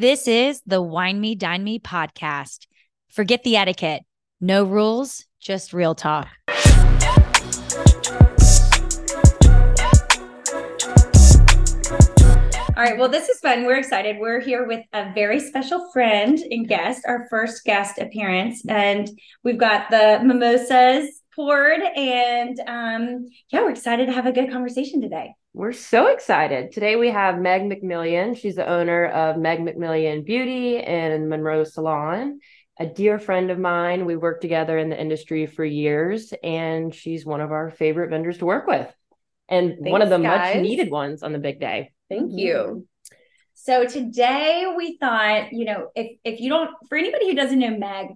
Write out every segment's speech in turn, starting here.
This is the Wine Me, Dine Me podcast. Forget the etiquette. No rules, just real talk. All right. Well, this is fun. We're excited. We're here with a very special friend and guest, our first guest appearance. And we've got the mimosas poured. And um, yeah, we're excited to have a good conversation today. We're so excited. Today we have Meg McMillion. She's the owner of Meg McMillion Beauty and Monroe Salon. A dear friend of mine. We worked together in the industry for years, and she's one of our favorite vendors to work with. And Thanks, one of the guys. much needed ones on the big day. Thank you. So today we thought, you know, if if you don't, for anybody who doesn't know Meg,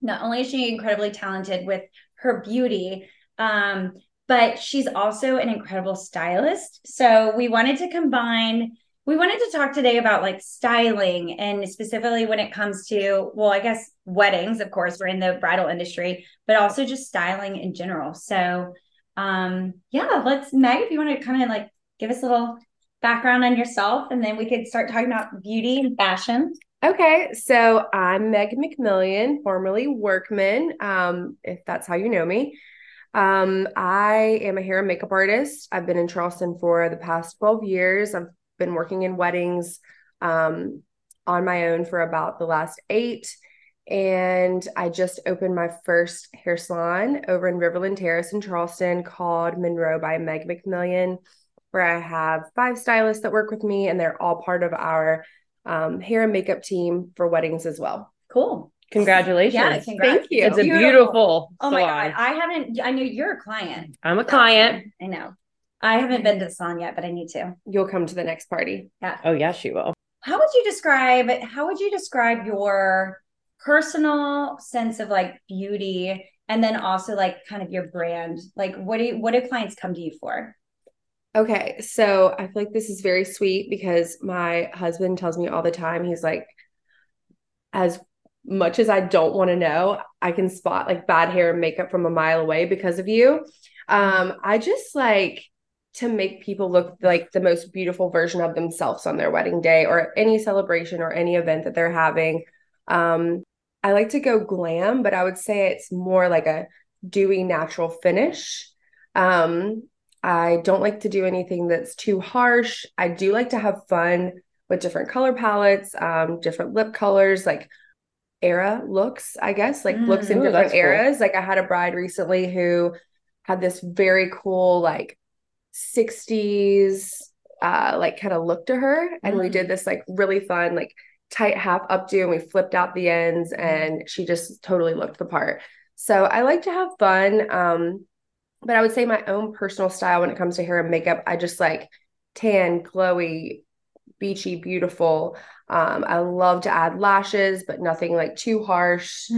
not only is she incredibly talented with her beauty, um, but she's also an incredible stylist. So we wanted to combine. We wanted to talk today about like styling and specifically when it comes to, well, I guess weddings, of course, we're in the bridal industry, but also just styling in general. So um yeah, let's Meg, if you want to kind of like give us a little background on yourself and then we could start talking about beauty and fashion. Okay, so I'm Meg McMillion, formerly Workman, um, if that's how you know me. Um, I am a hair and makeup artist. I've been in Charleston for the past 12 years. I've been working in weddings um, on my own for about the last eight. And I just opened my first hair salon over in Riverland Terrace in Charleston called Monroe by Meg McMillion, where I have five stylists that work with me, and they're all part of our um, hair and makeup team for weddings as well. Cool. Congratulations. Yeah, congrats. Thank you. It's a Beautiful. beautiful Oh my god, I haven't I know you're a client. I'm a client. I know. I haven't been to the salon yet, but I need to. You'll come to the next party. Yeah. Oh, yeah, she will. How would you describe how would you describe your personal sense of like beauty and then also like kind of your brand? Like what do you, what do clients come to you for? Okay, so I feel like this is very sweet because my husband tells me all the time, he's like, as much as I don't want to know, I can spot like bad hair and makeup from a mile away because of you. Um, I just like to make people look like the most beautiful version of themselves on their wedding day or any celebration or any event that they're having. Um, I like to go glam, but I would say it's more like a dewy natural finish. Um, I don't like to do anything that's too harsh. I do like to have fun with different color palettes, um, different lip colors, like era looks, I guess, like looks in Mm, ooh, different that's cool. eras. Like I had a bride recently who had this very cool, like 60s, uh, like kind of look to her. And we Mm. did this like really fun, like tight half updo, and we flipped out the ends, Mm. and she just totally looked the part. So I like to have fun. Um, but I would say my own personal style when it comes to hair and makeup, I just like tan, glowy, beachy, beautiful. Um, I love to add lashes, but nothing like too harsh.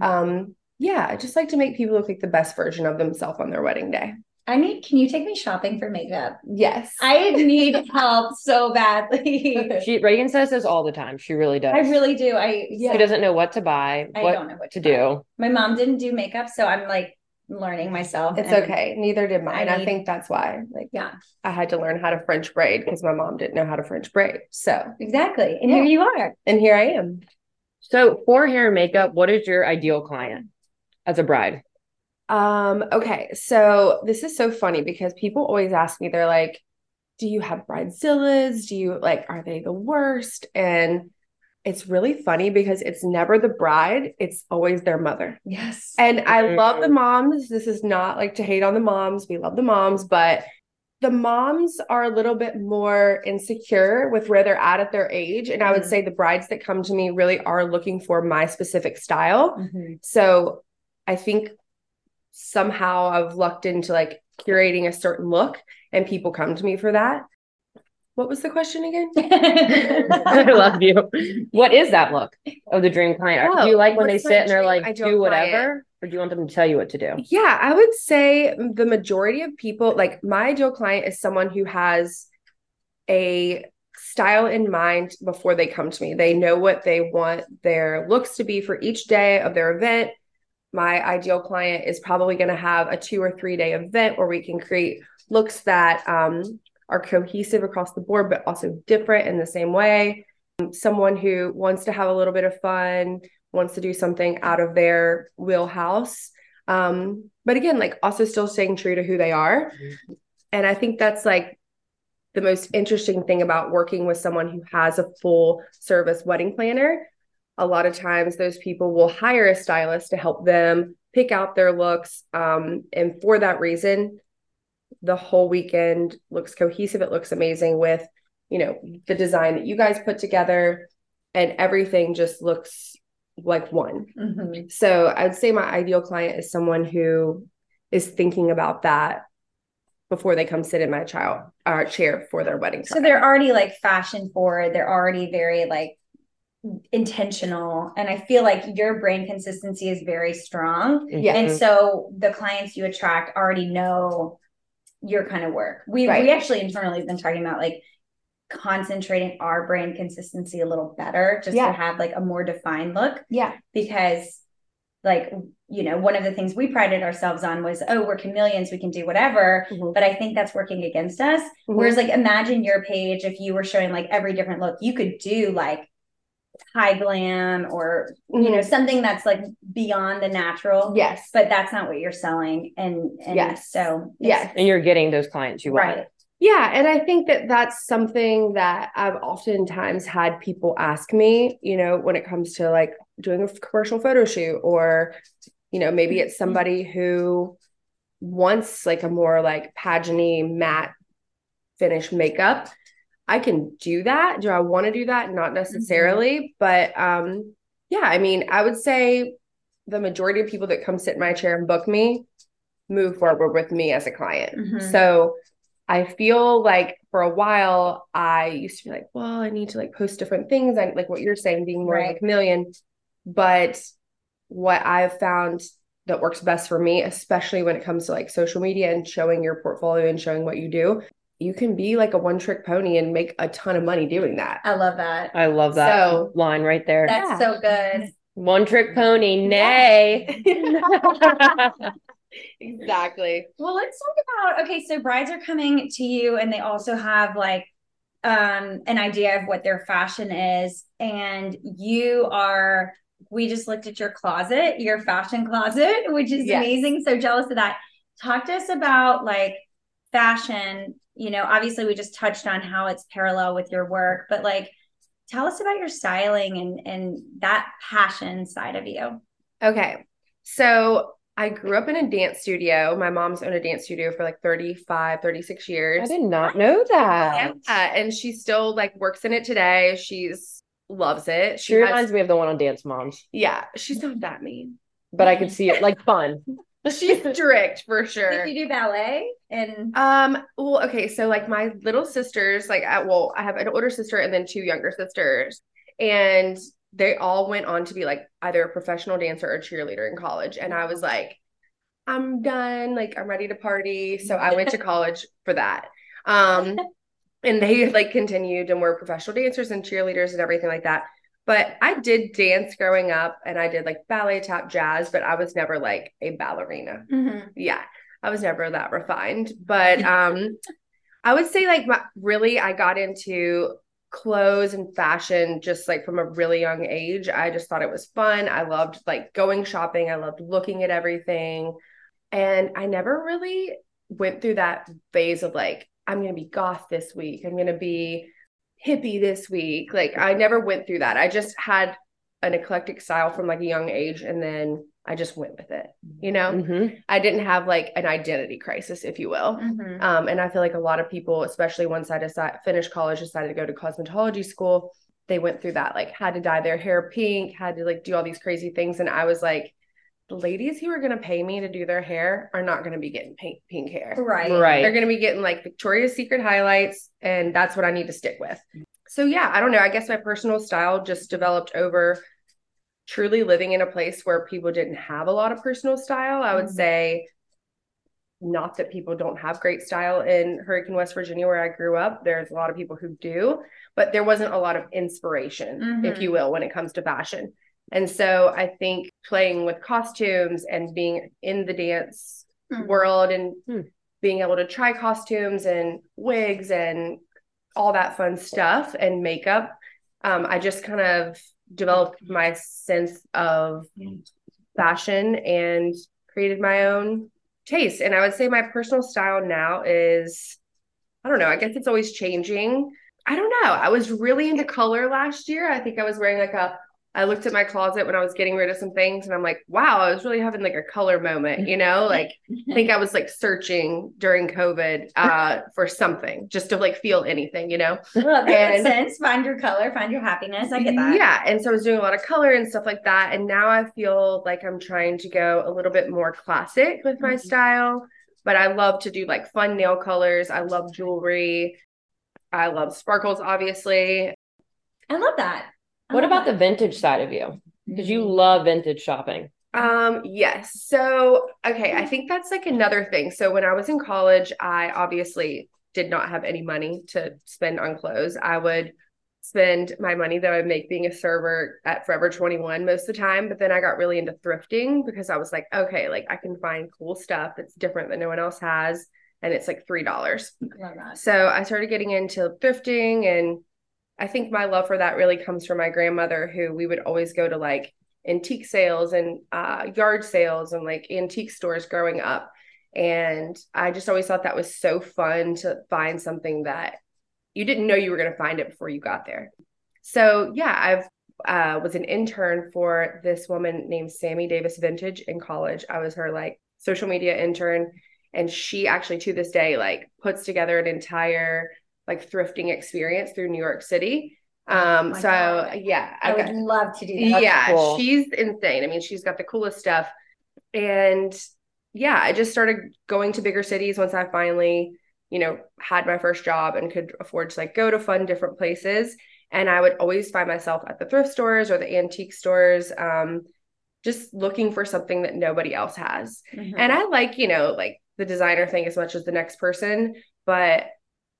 Um, yeah, I just like to make people look like the best version of themselves on their wedding day. I need can you take me shopping for makeup? Yes. I need help so badly. She Reagan says this all the time. She really does. I really do. I Yeah. She doesn't know what to buy, I what don't know what to to do. my mom didn't do makeup, so I'm like learning myself. It's okay. Neither did mine. I I, think that's why. Like Yeah, I had to learn how to French braid because my mom didn't know how to French braid. So exactly. And Yeah. here you are. and here I am. So for hair and makeup, what is your ideal client as a bride? Um, okay, so this is so funny because people always ask me, they're like, do you have bridezillas? Do you like, are they the worst? And it's really funny because it's never the bride, it's always their mother. Yes. And I love the moms. This is not like to hate on the moms. We love the moms, but the moms are a little bit more insecure with where they're at at their age. And I would Mhm. say the brides that come to me really are looking for my specific style. Mhm. So I think somehow I've lucked into like curating a certain look and people come to me for that. What was the question again? I love you. What is that look of the dream client? Oh, do you like when they sit and they're like, do whatever? Or do you want them to tell you what to do? Yeah, I would say the majority of people, like my ideal client is someone who has a style in mind before they come to me. They know what they want their looks to be for each day of their event. My ideal client is probably going to have a two or three day event where we can create looks that um, are cohesive across the board, but also different in the same way. someone who wants to have a little bit of fun, wants to do something out of their wheelhouse. Um, but again, like also still staying true to who they are. Mm-hmm. And I think that's like the most interesting thing about working with someone who has a full service wedding planner. A lot of times, those people will hire a stylist to help them pick out their looks. Um, and for that reason, the whole weekend looks cohesive. It looks amazing with, you know, the design that you guys put together, and everything just looks like one. Mm-hmm. So I'd say my ideal client is someone who is thinking about that before they come sit in my child uh, chair for their wedding. So they're already like fashion forward. They're already very like intentional and i feel like your brand consistency is very strong yeah. and so the clients you attract already know your kind of work we right. we actually internally have been talking about like concentrating our brand consistency a little better just yeah. to have like a more defined look. Yeah. Because like you know one of the things we prided ourselves on was oh we're chameleons we can do whatever mm-hmm. but i think that's working against us mm-hmm. whereas like imagine your page if you were showing like every different look you could do like high glam or mm-hmm. you know mm-hmm. something that's like beyond the natural yes but that's not what you're selling and, and yes so yes and you're getting those clients you right. want yeah, and I think that that's something that I've oftentimes had people ask me, you know, when it comes to like doing a commercial photo shoot or you know, maybe it's somebody who wants like a more like pageanty matte finish makeup. I can do that. Do I want to do that? Not necessarily, mm-hmm. but um yeah, I mean, I would say the majority of people that come sit in my chair and book me move forward with me as a client. Mm-hmm. So I feel like for a while I used to be like, well, I need to like post different things. I like what you're saying, being more right. like a million. But what I've found that works best for me, especially when it comes to like social media and showing your portfolio and showing what you do, you can be like a one trick pony and make a ton of money doing that. I love that. I love that so, line right there. That's yeah. so good. One trick pony, nay. exactly. Well, let's talk about okay, so brides are coming to you and they also have like um an idea of what their fashion is and you are we just looked at your closet, your fashion closet, which is yes. amazing. So jealous of that. Talk to us about like fashion. You know, obviously we just touched on how it's parallel with your work, but like tell us about your styling and and that passion side of you. Okay. So I grew up in a dance studio. My mom's owned a dance studio for like 35, 36 years. I did not know that. Yeah. And she still like works in it today. She's loves it. She, she reminds has, me of the one on Dance Moms. Yeah. She's not that mean. But I could see it like fun. She's strict for sure. Did you do ballet? And um, well, okay, so like my little sisters, like I, well, I have an older sister and then two younger sisters. And they all went on to be like either a professional dancer or cheerleader in college. And I was like, I'm done. Like, I'm ready to party. So I went to college for that. Um, and they like continued and were professional dancers and cheerleaders and everything like that. But I did dance growing up and I did like ballet, tap, jazz, but I was never like a ballerina. Mm-hmm. Yeah. I was never that refined. But um I would say like my, really I got into clothes and fashion just like from a really young age. I just thought it was fun. I loved like going shopping. I loved looking at everything. And I never really went through that phase of like, I'm going to be goth this week. I'm going to be hippie this week. Like I never went through that. I just had an eclectic style from like a young age and then I just went with it, you know? Mm-hmm. I didn't have like an identity crisis, if you will. Mm-hmm. Um, and I feel like a lot of people, especially once I decided finished college, decided to go to cosmetology school, they went through that, like had to dye their hair pink, had to like do all these crazy things. And I was like, the ladies who are going to pay me to do their hair are not going to be getting pink, pink hair. Right. Right. They're going to be getting like Victoria's Secret highlights. And that's what I need to stick with. So yeah, I don't know. I guess my personal style just developed over truly living in a place where people didn't have a lot of personal style, I would mm-hmm. say not that people don't have great style in Hurricane, West Virginia, where I grew up. There's a lot of people who do, but there wasn't a lot of inspiration, mm-hmm. if you will, when it comes to fashion. And so I think playing with costumes and being in the dance mm-hmm. world and mm. being able to try costumes and wigs and all that fun stuff and makeup um, I just kind of developed my sense of fashion and created my own taste. And I would say my personal style now is, I don't know, I guess it's always changing. I don't know. I was really into color last year. I think I was wearing like a I looked at my closet when I was getting rid of some things and I'm like, wow, I was really having like a color moment, you know? Like I think I was like searching during COVID uh for something just to like feel anything, you know? Well, that makes sense. Find your color, find your happiness. I get that. Yeah. And so I was doing a lot of color and stuff like that. And now I feel like I'm trying to go a little bit more classic with my mm-hmm. style. But I love to do like fun nail colors. I love jewelry. I love sparkles, obviously. I love that. What about the vintage side of you? Because you love vintage shopping. Um, yes. So, okay, I think that's like another thing. So, when I was in college, I obviously did not have any money to spend on clothes. I would spend my money that I would make being a server at Forever 21 most of the time. But then I got really into thrifting because I was like, okay, like I can find cool stuff that's different that no one else has. And it's like $3. So I started getting into thrifting and I think my love for that really comes from my grandmother, who we would always go to like antique sales and uh, yard sales and like antique stores growing up. And I just always thought that was so fun to find something that you didn't know you were going to find it before you got there. So yeah, I've uh, was an intern for this woman named Sammy Davis Vintage in college. I was her like social media intern, and she actually to this day like puts together an entire like thrifting experience through New York City. Um, oh so God. yeah, I, I would love to do that. yeah, cool. she's insane. I mean, she's got the coolest stuff. And yeah, I just started going to bigger cities once I finally, you know, had my first job and could afford to like go to fun different places. And I would always find myself at the thrift stores or the antique stores, um, just looking for something that nobody else has. Mm-hmm. And I like, you know, like the designer thing as much as the next person, but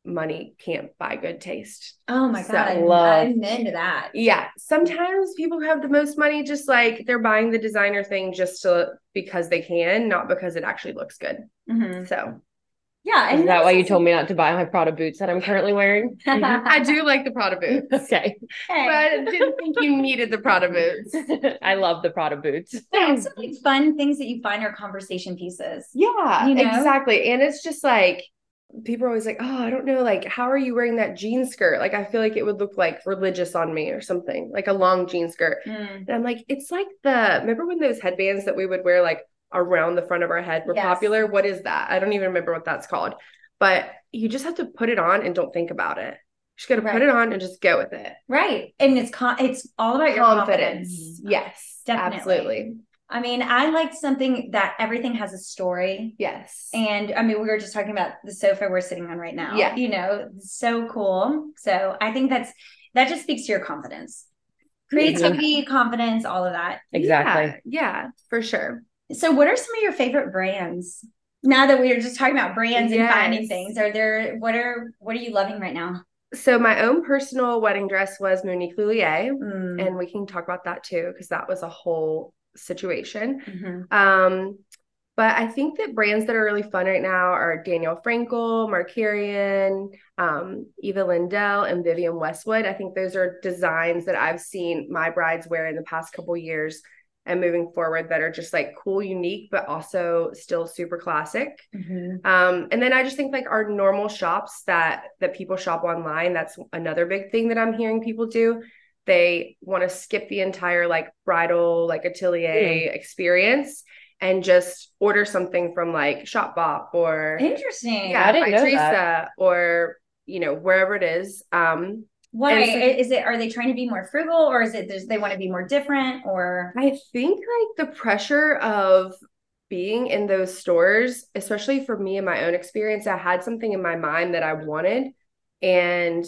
money can't buy good taste. Oh my god, I love, I'm into that. Yeah, sometimes people who have the most money just like they're buying the designer thing just to because they can, not because it actually looks good. Mm-hmm. So. Yeah, and is that why you told me not to buy my Prada boots that I'm currently wearing? I do like the Prada boots. okay, but I didn't think you needed the Prada boots. I love the Prada boots. There's fun things that you find are conversation pieces. Yeah, you know? exactly, and it's just like people are always like, oh, I don't know, like, how are you wearing that jean skirt? Like, I feel like it would look like religious on me or something, like a long jean skirt. Mm. And I'm like, it's like the, remember when those headbands that we would wear like around the front of our head were yes. popular? What is that? I don't even remember what that's called. But you just have to put it on and don't think about it. You just got to right. put it on and just go with it. Right. And it's con- it's all about your confidence. confidence. Yes. Definitely. Absolutely. I mean, I like something that everything has a story. Yes. And I mean, we were just talking about the sofa we're sitting on right now. Yeah. You know, so cool. So I think that's that just speaks to your confidence. Creativity, mm-hmm. confidence, all of that. Exactly. Yeah, yeah, for sure. So what are some of your favorite brands? Now that we are just talking about brands yes. and finding things, are there what are what are you loving right now? So my own personal wedding dress was Monique Lhuillier, mm. and we can talk about that too because that was a whole situation. Mm-hmm. Um, but I think that brands that are really fun right now are Danielle Frankel, Markarian, um, Eva Lendel, and Vivienne Westwood. I think those are designs that I've seen my brides wear in the past couple years and moving forward that are just like cool, unique, but also still super classic. Mm-hmm. Um, and then I just think like our normal shops that that people shop online. That's another big thing that I'm hearing people do they want to skip the entire like bridal like atelier mm. experience and just order something from like Shopbop or interesting. Yeah, I didn't know Teresa that. or you know wherever it is. Um, why so, is it? Are they trying to be more frugal, or is it they want to be more different? Or I think like the pressure of being in those stores, especially for me in my own experience, I had something in my mind that I wanted, and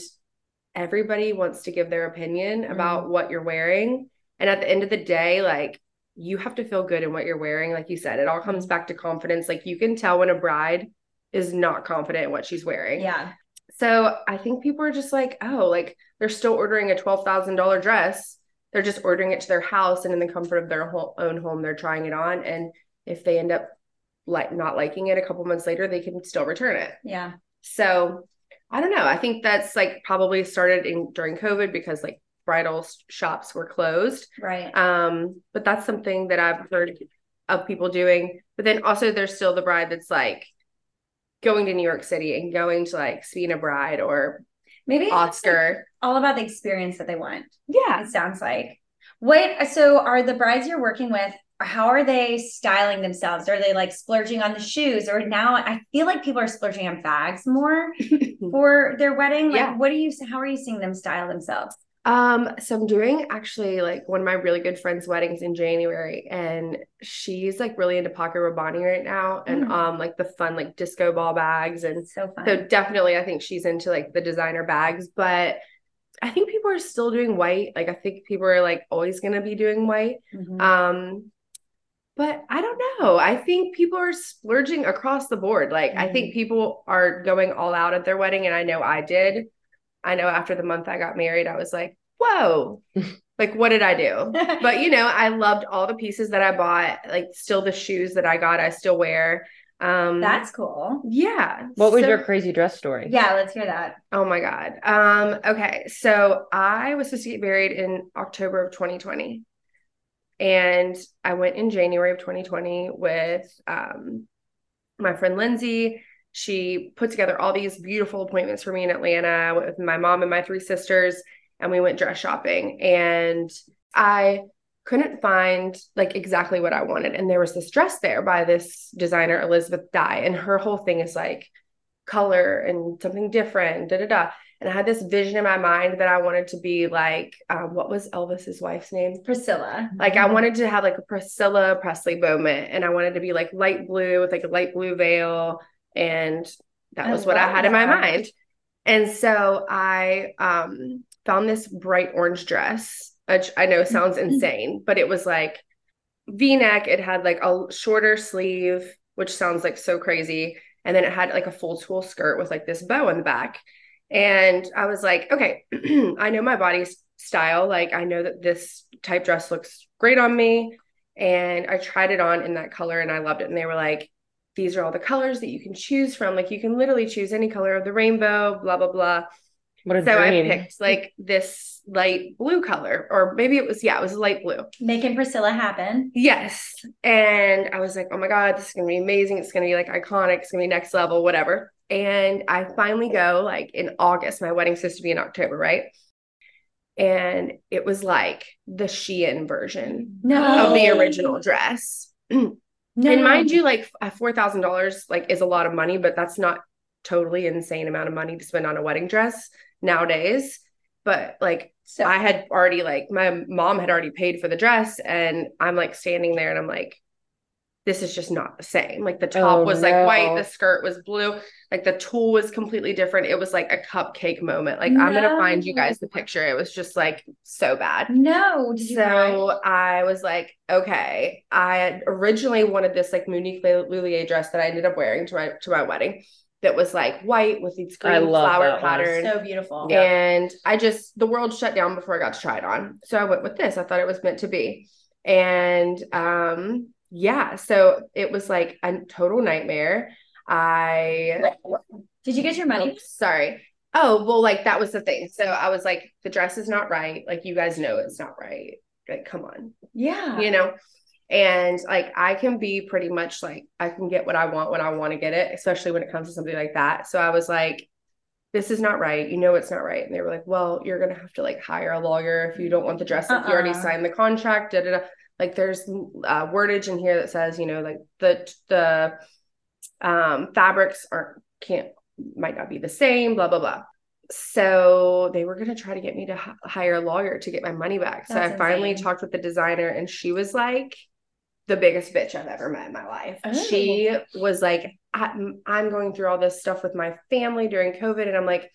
everybody wants to give their opinion mm-hmm. about what you're wearing. And at the end of the day, like you have to feel good in what you're wearing. Like you said, it all comes back to confidence. Like you can tell when a bride is not confident in what she's wearing. Yeah. So I think people are just like, oh, like they're still ordering a $12,000 dress. They're just ordering it to their house and in the comfort of their whole, own home, they're trying it on. And if they end up like not liking it a couple months later, they can still return it. Yeah. So I don't know. I think that's like probably started in during COVID because like bridal shops were closed. Right. Um, but that's something that I've heard of people doing. But then also there's still the bride that's like going to New York City and going to like Sabina Bride or Maybe Oscar. all about the experience that they want. Yeah. It sounds like. What so are the brides you're working with? How are they styling themselves? Are they like splurging on the shoes? Or now I feel like people are splurging on bags more for their wedding. Like, Yeah. what are you? How are you seeing them style themselves? Um, so I'm doing actually like one of my really good friends' weddings in January, and she's like really into Paco Rabanne right now, and Mm. um like the fun like disco ball bags, and so fun. so definitely I think she's into like the designer bags, but I think people are still doing white. Like I think people are like always gonna be doing white. Mhm. Um, but I don't know. I think people are splurging across the board. Like I think people are going all out at their wedding, and I know I did. I know after the month I got married, I was like, whoa, like what did I do? But you know, I loved all the pieces that I bought, like still the shoes that I got, I still wear. Um That's cool. yeah. What was So- your crazy dress story? Yeah, let's hear that. Oh my God. Um, okay. So I was supposed to get married in October of 2020. And I went in January of 2020 with um my friend Lindsay. She put together all these beautiful appointments for me in Atlanta. With my mom and my three sisters, and we went dress shopping. And I couldn't find like exactly what I wanted. And there was this dress there by this designer, Elizabeth Dye, and her whole thing is like color and something different, da da da. And I had this vision in my mind that I wanted to be like, um, what was Elvis's wife's name? Priscilla. Like I wanted to have like a Priscilla Presley moment, and I wanted to be like light blue with like a light blue veil, and that I was what I had in my mind. And so I um, found this bright orange dress, which I know sounds insane, but it was like V-neck. It had like a shorter sleeve, which sounds like so crazy, and then it had like a full tulle skirt with like this bow in the back. And I was like, okay, I know my body's style. Like, I know that this type dress looks great on me. And I tried it on in that color and I loved it. And they were like, these are all the colors that you can choose from. Like, you can literally choose any color of the rainbow, blah, blah, blah. What a So dream. I picked like this light blue color, or maybe it was, yeah, it was light blue. Making Priscilla happen. Yes. And I was like, oh my God, this is going to be amazing. It's going to be like iconic. It's going to be next level, whatever. And I finally go like in August. My wedding's supposed to be in October, right? And it was like the Shein version No. of the original dress. No. And mind you, like four thousand dollars like is a lot of money, but that's not totally insane amount of money to spend on a wedding dress nowadays. But like So I had already like my mom had already paid for the dress, and I'm like standing there and I'm like, this is just not the same. Like the top Oh, was like white, the skirt was blue, like the tulle was completely different. It was like a cupcake moment. Like I'm gonna find you guys the picture. It was just like so bad. no. Did you cry? So I was like, okay. I originally wanted this like Monique Lhuillier dress that I ended up wearing to my to my wedding that was like white with these green flower that one. pattern. so beautiful. Yeah. And I just the world shut down before I got to try it on. So I went with this. I thought it was meant to be. And um yeah, so it was like a total nightmare. I Did you get your money? Oh, sorry. Oh, well, like that was the thing. So I was like, the dress is not right. Like you guys know it's not right. Like, come on, Yeah. you know? And like I can be pretty much like I can get what I want when I want to get it, especially when it comes to something like that. So I was like, this is not right. You know it's not right. And they were like, well, you're gonna have to like hire a lawyer if you don't want the dress. Like you already Uh-uh. signed the contract. Da, da, da. Like there's uh, wordage in here that says, you know, like the the um fabrics aren't can't might not be the same, blah blah blah. So they were gonna try to get me to h- hire a lawyer to get my money back. So That's I finally talked with the designer, and she was like the biggest bitch I've ever met in my life. Oh. She was like, I, I'm going through all this stuff with my family during COVID, and I'm like,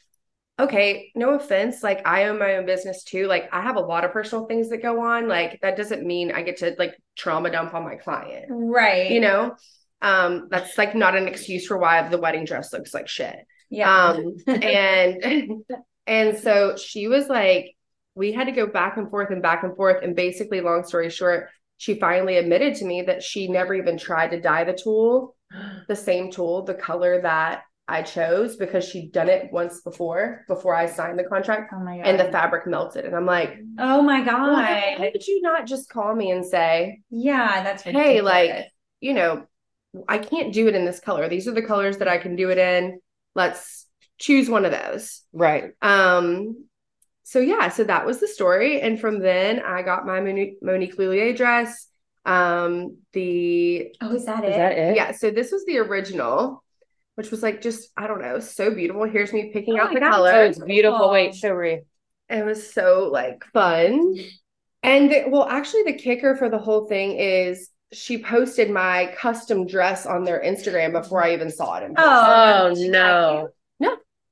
okay, no offense. Like, I own my own business too. Like, I have a lot of personal things that go on. Like, that doesn't mean I get to like trauma dump on my client, Right. you know? Um, that's like not an excuse for why the wedding dress looks like shit. yeah. Um, and and so she was like, we had to go back and forth and back and forth. And basically, long story short, she finally admitted to me that she never even tried to dye the tulle, the same tulle, the color that I chose because she'd done it once before, before I signed the contract, Oh my god. and the fabric melted. And I'm like, oh my god. why did you not just call me and say, Yeah, that's hey, like, you know, I can't do it in this color. These are the colors that I can do it in. Let's choose one of those. Right. Um, so yeah, so that was the story. And from then I got my Monique, Monique Lhuillier dress. Um, the Oh, is that Is it? that it? yeah, so this was the original, which was like just, I don't know, so beautiful. Here's me picking Oh out the God, color. Oh, it's beautiful. Cool. Wait, show me. It was so like fun. And the- well, actually, the kicker for the whole thing is she posted my custom dress on their Instagram before I even saw it. In person. Oh, Oh she no.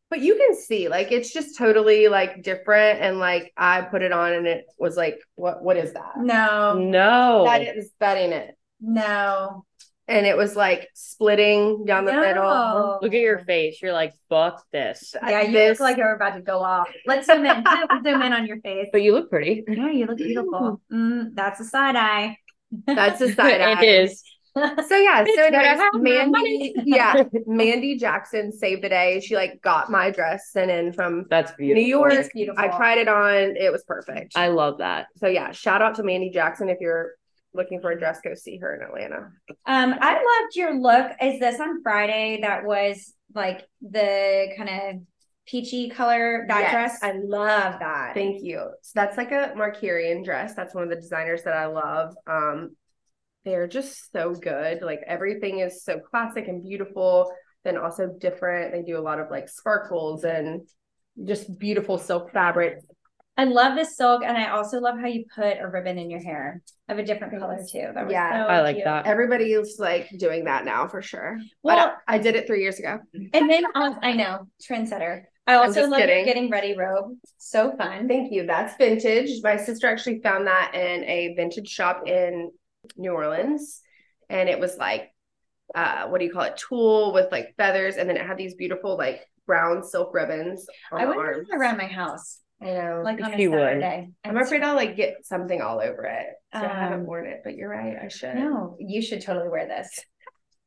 but you can see like it's just totally like different. And like I put it on and it was like, what what is that? No, No. That is that ain't it. no. And it was like splitting down the middle. Look at your face. You're like, fuck this. Yeah, you This- look like you're about to go off. Let's zoom in. zoom, zoom in on your face. But you look pretty. Yeah, you look beautiful. Mm, that's a side eye. That's a side eye. it is. So yeah, so better anyways, Mandy, yeah, Mandy Jackson saved the day. She like got my dress sent in from That's beautiful. New York. It's beautiful. I tried it on; it was perfect. I love that. so yeah, shout out to Mandy Jackson if you're looking for a dress, go see her in Atlanta. Um, I loved your look. Is this on Friday? That was like the kind of peachy color that Yes. dress. I love that. Thank you. So that's like a Markarian dress. That's one of the designers that I love. Um, they're just so good. Like everything is so classic and beautiful, then also different. They do a lot of like sparkles and just beautiful silk fabric. I love this silk, and I also love how you put a ribbon in your hair of a different color too. That was Yeah, so I like cute. that. Everybody's like doing that now for sure. Well, I, I did it three years ago. and then I know trendsetter. I also just love your kidding. getting ready robe. So fun. Thank you. That's vintage. My sister actually found that in a vintage shop in New Orleans. And it was like, uh, what do you call it? Tulle with like feathers. And then it had these beautiful, like brown silk ribbons on I the would wear around my house, I know. like on a You would. Saturday. I'm afraid I'll like get something all over it. So I haven't Um, worn it, but you're right. I should. No, you should totally wear this.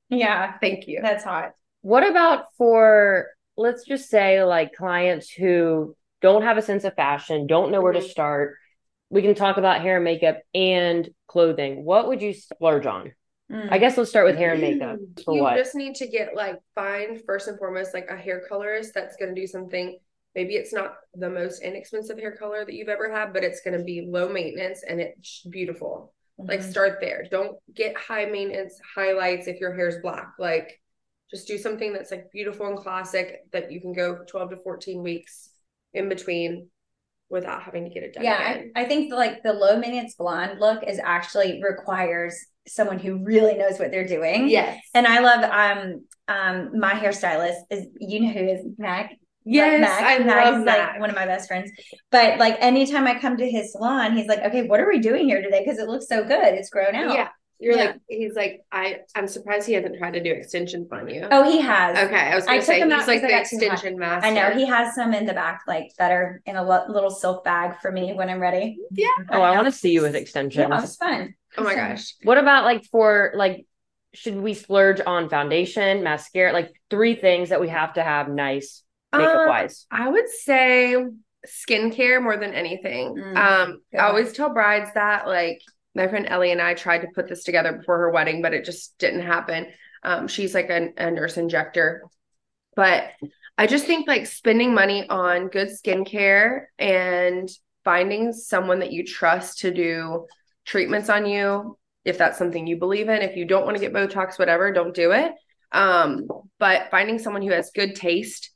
Yeah, Thank you. that's hot. What about for, let's just say, like clients who don't have a sense of fashion, don't know where to Mhm. start? We can talk about hair and makeup and clothing. What would you splurge on? Mm. I guess let's start with hair and makeup. For you what? just need to get like find first and foremost like a hair colorist that's going to do something maybe it's not the most inexpensive hair color that you've ever had but it's going to be low maintenance and it's beautiful like Mhm. start there don't get high maintenance highlights if your hair's black like just do something that's like beautiful and classic that you can go 12 to 14 weeks in between without having to get it done yeah, I. I think like the low maintenance blonde look is actually requires someone who really knows what they're doing. yes And I love um um my hairstylist is you know who is Mac. Yes Mac. i Mac love is that like one of my best friends. But like anytime I come to his salon, he's like, Okay, what are we doing here today? Because it looks so good. It's grown out. yeah you're Yeah. like he's like i i'm surprised he hasn't tried to do extensions on you Oh, he has. Okay, I was I gonna took say him out he's like because the got too hot. extension master. I know he has some in the back, like that are in a lo- little silk bag for me when I'm ready. Yeah. Oh, I know. want to see you with Yeah, extensions. Oh, it was fun. Oh my So- gosh. What about like for like should we splurge on foundation, mascara, like three things that we have to have nice makeup Um, wise? I would say skincare more than anything. Mm, um, good I always tell brides that like my friend Ellie and I tried to put this together before her wedding, but it just didn't happen. Um, she's like a, a nurse injector, but I just think like spending money on good skincare and finding someone that you trust to do treatments on you, if that's something you believe in. If you don't want to get Botox, whatever, don't do it. Um, but finding someone who has good taste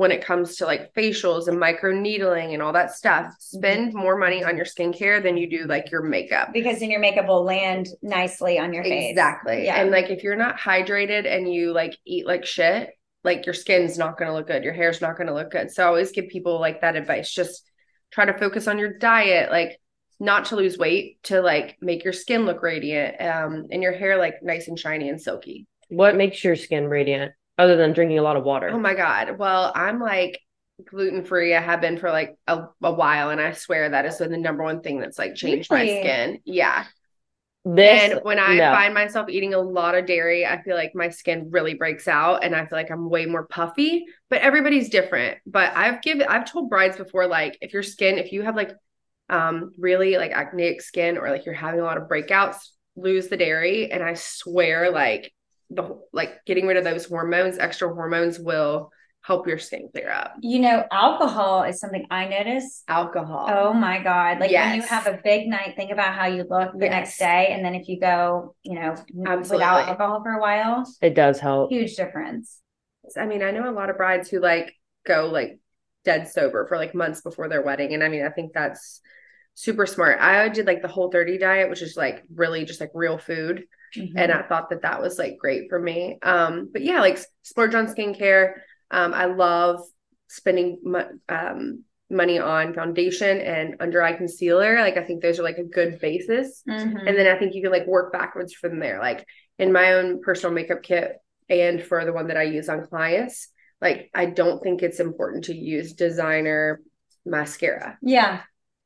when it comes to like facials and micro needling and all that stuff, spend more money on your skincare than you do like your makeup. Because then your makeup will land nicely on your face. Exactly. Yeah. And like if you're not hydrated and you like eat like shit, like your skin's not going to look good. Your hair's not going to look good. So I always give people like that advice. Just try to focus on your diet, like not to lose weight, to like make your skin look radiant um and your hair like nice and shiny and silky. What makes your skin radiant other than drinking a lot of water? Oh my God. Well, I'm like gluten free. I have been for like a, a while, and I swear that is the number one thing that's like changed Really? my skin. Yeah. This and when I no. find myself eating a lot of dairy, I feel like my skin really breaks out and I feel like I'm way more puffy. But everybody's different. But I've given I've told brides before, like if your skin, if you have like um really like acneic skin or like you're having a lot of breakouts, lose the dairy. And I swear, like the like getting rid of those hormones, extra hormones will help your skin clear up. You know, alcohol is something I notice. Alcohol. Oh my God. Like when you have a big night, think about how you look the next day. And then if you go, you know, Absolutely. without alcohol for a while, it does help. huge difference. I mean, I know a lot of brides who like go like dead sober for like months before their wedding. And I mean, I think that's super smart. I did like the whole 30 diet, which is like really just like real food. Mm-hmm. And I thought that that was like great for me. Um, but yeah, like splurge on skincare. Um, I love spending mo- um, money on foundation and under eye concealer. Like, I think those are like a good basis. Mhm. And then I think you can like work backwards from there. Like in my own personal makeup kit and for the one that I use on clients, like I don't think it's important to use designer mascara yeah.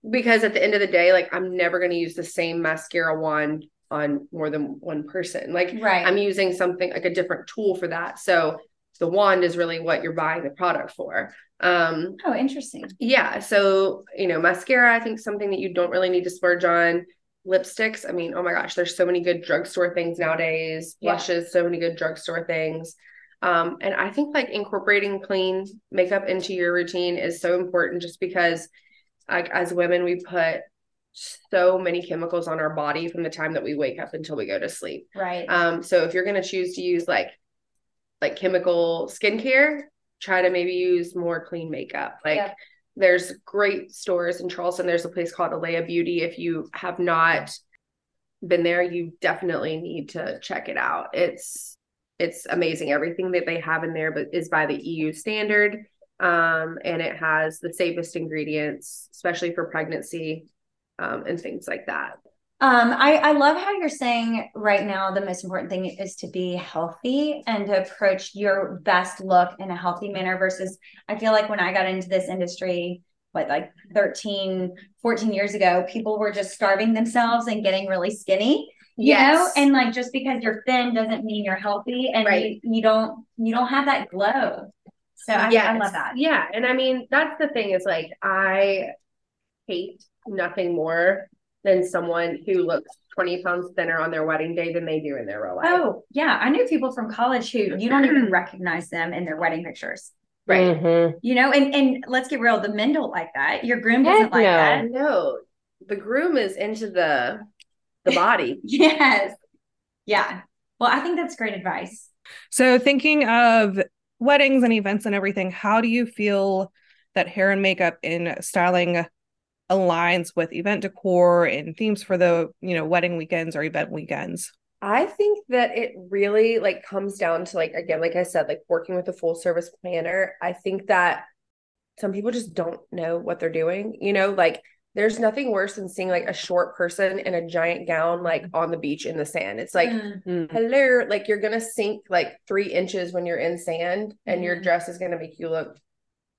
because at the end of the day, like I'm never going to use the same mascara wand on more than one person. Like Right. I'm using something like a different tool for that. So the wand is really what you're buying the product for. Um, oh, interesting. yeah. So, you know, mascara, I think something that you don't really need to splurge on. Lipsticks, I mean, oh my gosh, there's so many good drugstore things nowadays. Yeah. Blushes, so many good drugstore things. Um, and I think like incorporating clean makeup into your routine is so important just because like as women, we put so many chemicals on our body from the time that we wake up until we go to sleep. Right. Um, so if you're gonna choose to use like like chemical skincare, try to maybe use more clean makeup. Like Yeah. there's great stores in Charleston. There's a place called Alea Beauty. If you have not been there, you definitely need to check it out. It's it's amazing. Everything that they have in there but is by the EU standard. Um, and it has the safest ingredients, especially for pregnancy, um, and things like that. Um, I, I love how you're saying right now the most important thing is to be healthy and to approach your best look in a healthy manner versus I feel like when I got into this industry, what like 13, 14 years ago, people were just starving themselves and getting really skinny. You know, and like just because you're thin doesn't mean you're healthy and Right. you, you don't you don't have that glow. So I, I love that. Yeah. And I mean, that's the thing is like, I hate nothing more than someone who looks 20 pounds thinner on their wedding day than they do in their real life. Oh, yeah. I knew people from college who you don't even recognize them in their wedding pictures. right. Mhm. You know, and and let's get real, the men don't like that. Your groom Heck doesn't like no. that. No, the groom is into the the body. Yes. Yeah. Well, I think that's great advice. So, thinking of weddings and events and everything, how do you feel that hair and makeup in styling aligns with event decor and themes for the, you know, wedding weekends or event weekends? I think that it really like comes down to like again, like I said, like working with a full service planner. I think that some people just don't know what they're doing. You know, like there's nothing worse than seeing like a short person in a giant gown like on the beach in the sand. It's like Mm. hello, like you're gonna sink like three inches when you're in sand, and your Mhm. dress is gonna make you look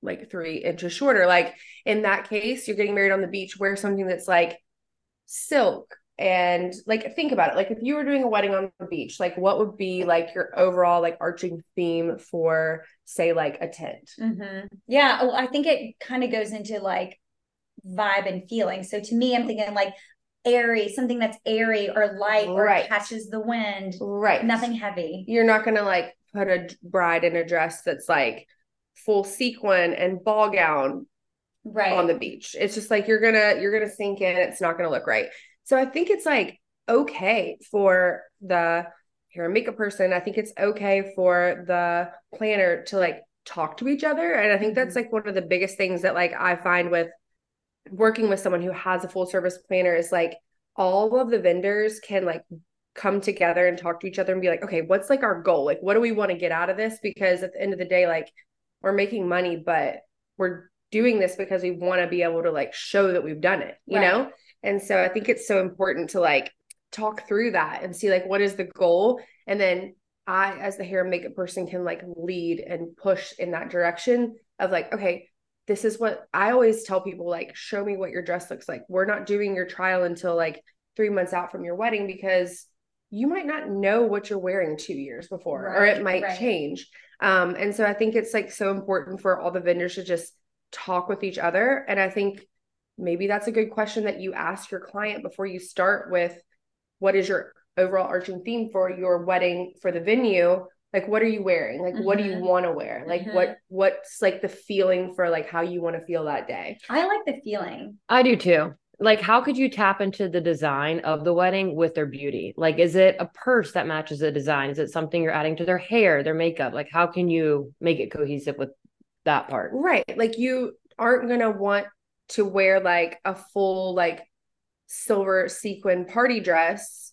like three inches shorter. Like in that case, you're getting married on the beach, wear something that's like silk and like think about it. Like if you were doing a wedding on the beach, like what would be like your overall like arching theme for say like a tent? Mhm. Yeah. Well, I think it kind of goes into like vibe and feeling. So to me, I'm thinking like airy, something that's airy or light or catches the wind. Right. Nothing heavy. You're not gonna like put a bride in a dress that's like full sequin and ball gown Right. on the beach. It's just like you're gonna you're gonna sink in. It's not gonna look right. So I think it's like okay for the hair and makeup person. I think it's okay for the planner to like talk to each other. And I think that's mm-hmm. like one of the biggest things that like I find with working with someone who has a full service planner is like all of the vendors can like come together and talk to each other and be like, okay, what's like our goal? Like, what do we want to get out of this? Because at the end of the day, like we're making money, but we're doing this because we want to be able to like show that we've done it, you Right. know? And so I think it's so important to like talk through that and see like what is the goal. And then I, as the hair and makeup person, can like lead and push in that direction of like, okay, this is what I always tell people like, show me what your dress looks like. We're not doing your trial until like three months out from your wedding because you might not know what you're wearing two years before, or it might right. change. Um, and so I think it's like so important for all the vendors to just talk with each other. And I think maybe that's a good question that you ask your client before you start with what is your overall arching theme for your wedding for the venue like what are you wearing like what do you Mhm. want to wear like Mhm. what what's like the feeling for like how you want to feel that day I like the feeling. I do too. Like, how could you tap into the design of the wedding with their beauty? Like, is it a purse that matches the design? Is it something you're adding to their hair, their makeup? Like, how can you make it cohesive with that part? right like you aren't gonna want to wear like a full like silver sequin party dress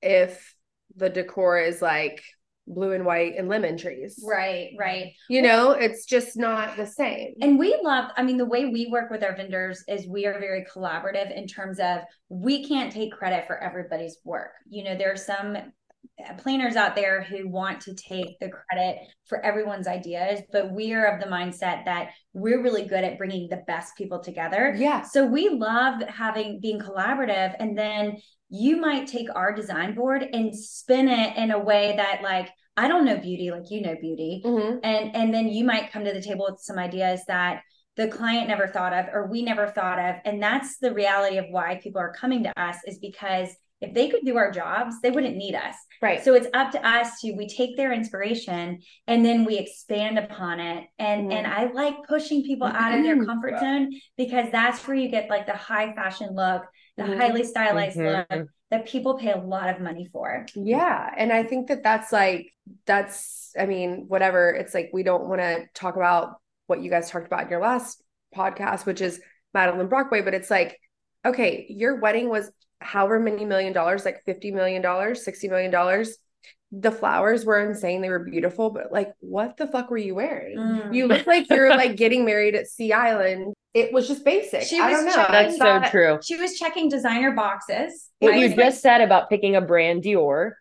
if the decor is like blue and white and lemon trees Right, right. you know it's just not the same And we love, I mean, the way we work with our vendors is we are very collaborative in terms of we can't take credit for everybody's work. You know, there are some planners out there who want to take the credit for everyone's ideas, but we are of the mindset that we're really good at bringing the best people together. yeah So we love having being collaborative and then you might take our design board and spin it in a way that like I don't know beauty like you know beauty Mhm. and and then you might come to the table with some ideas that the client never thought of or we never thought of and that's the reality of why people are coming to us is because if they could do our jobs they wouldn't need us right so it's up to us to we take their inspiration and then we expand upon it and Mhm. and i like pushing people out of their comfort zone because that's where you get like the high fashion look the Mhm. highly stylized Mhm. look that people pay a lot of money for Yeah. And I think that that's like, that's, I mean, whatever. It's like, we don't want to talk about what you guys talked about in your last podcast, which is Madelaine Brockway, but it's like, okay, your wedding was however many million dollars, like $50 million, $60 million. The flowers were insane. They were beautiful, but like, what the fuck were you wearing? Mm. You look like you're like getting married at Sea Island. It was just basic. She I was don't know. checking That's so thought- true. she was checking designer boxes What I you was just said about picking a brand Dior.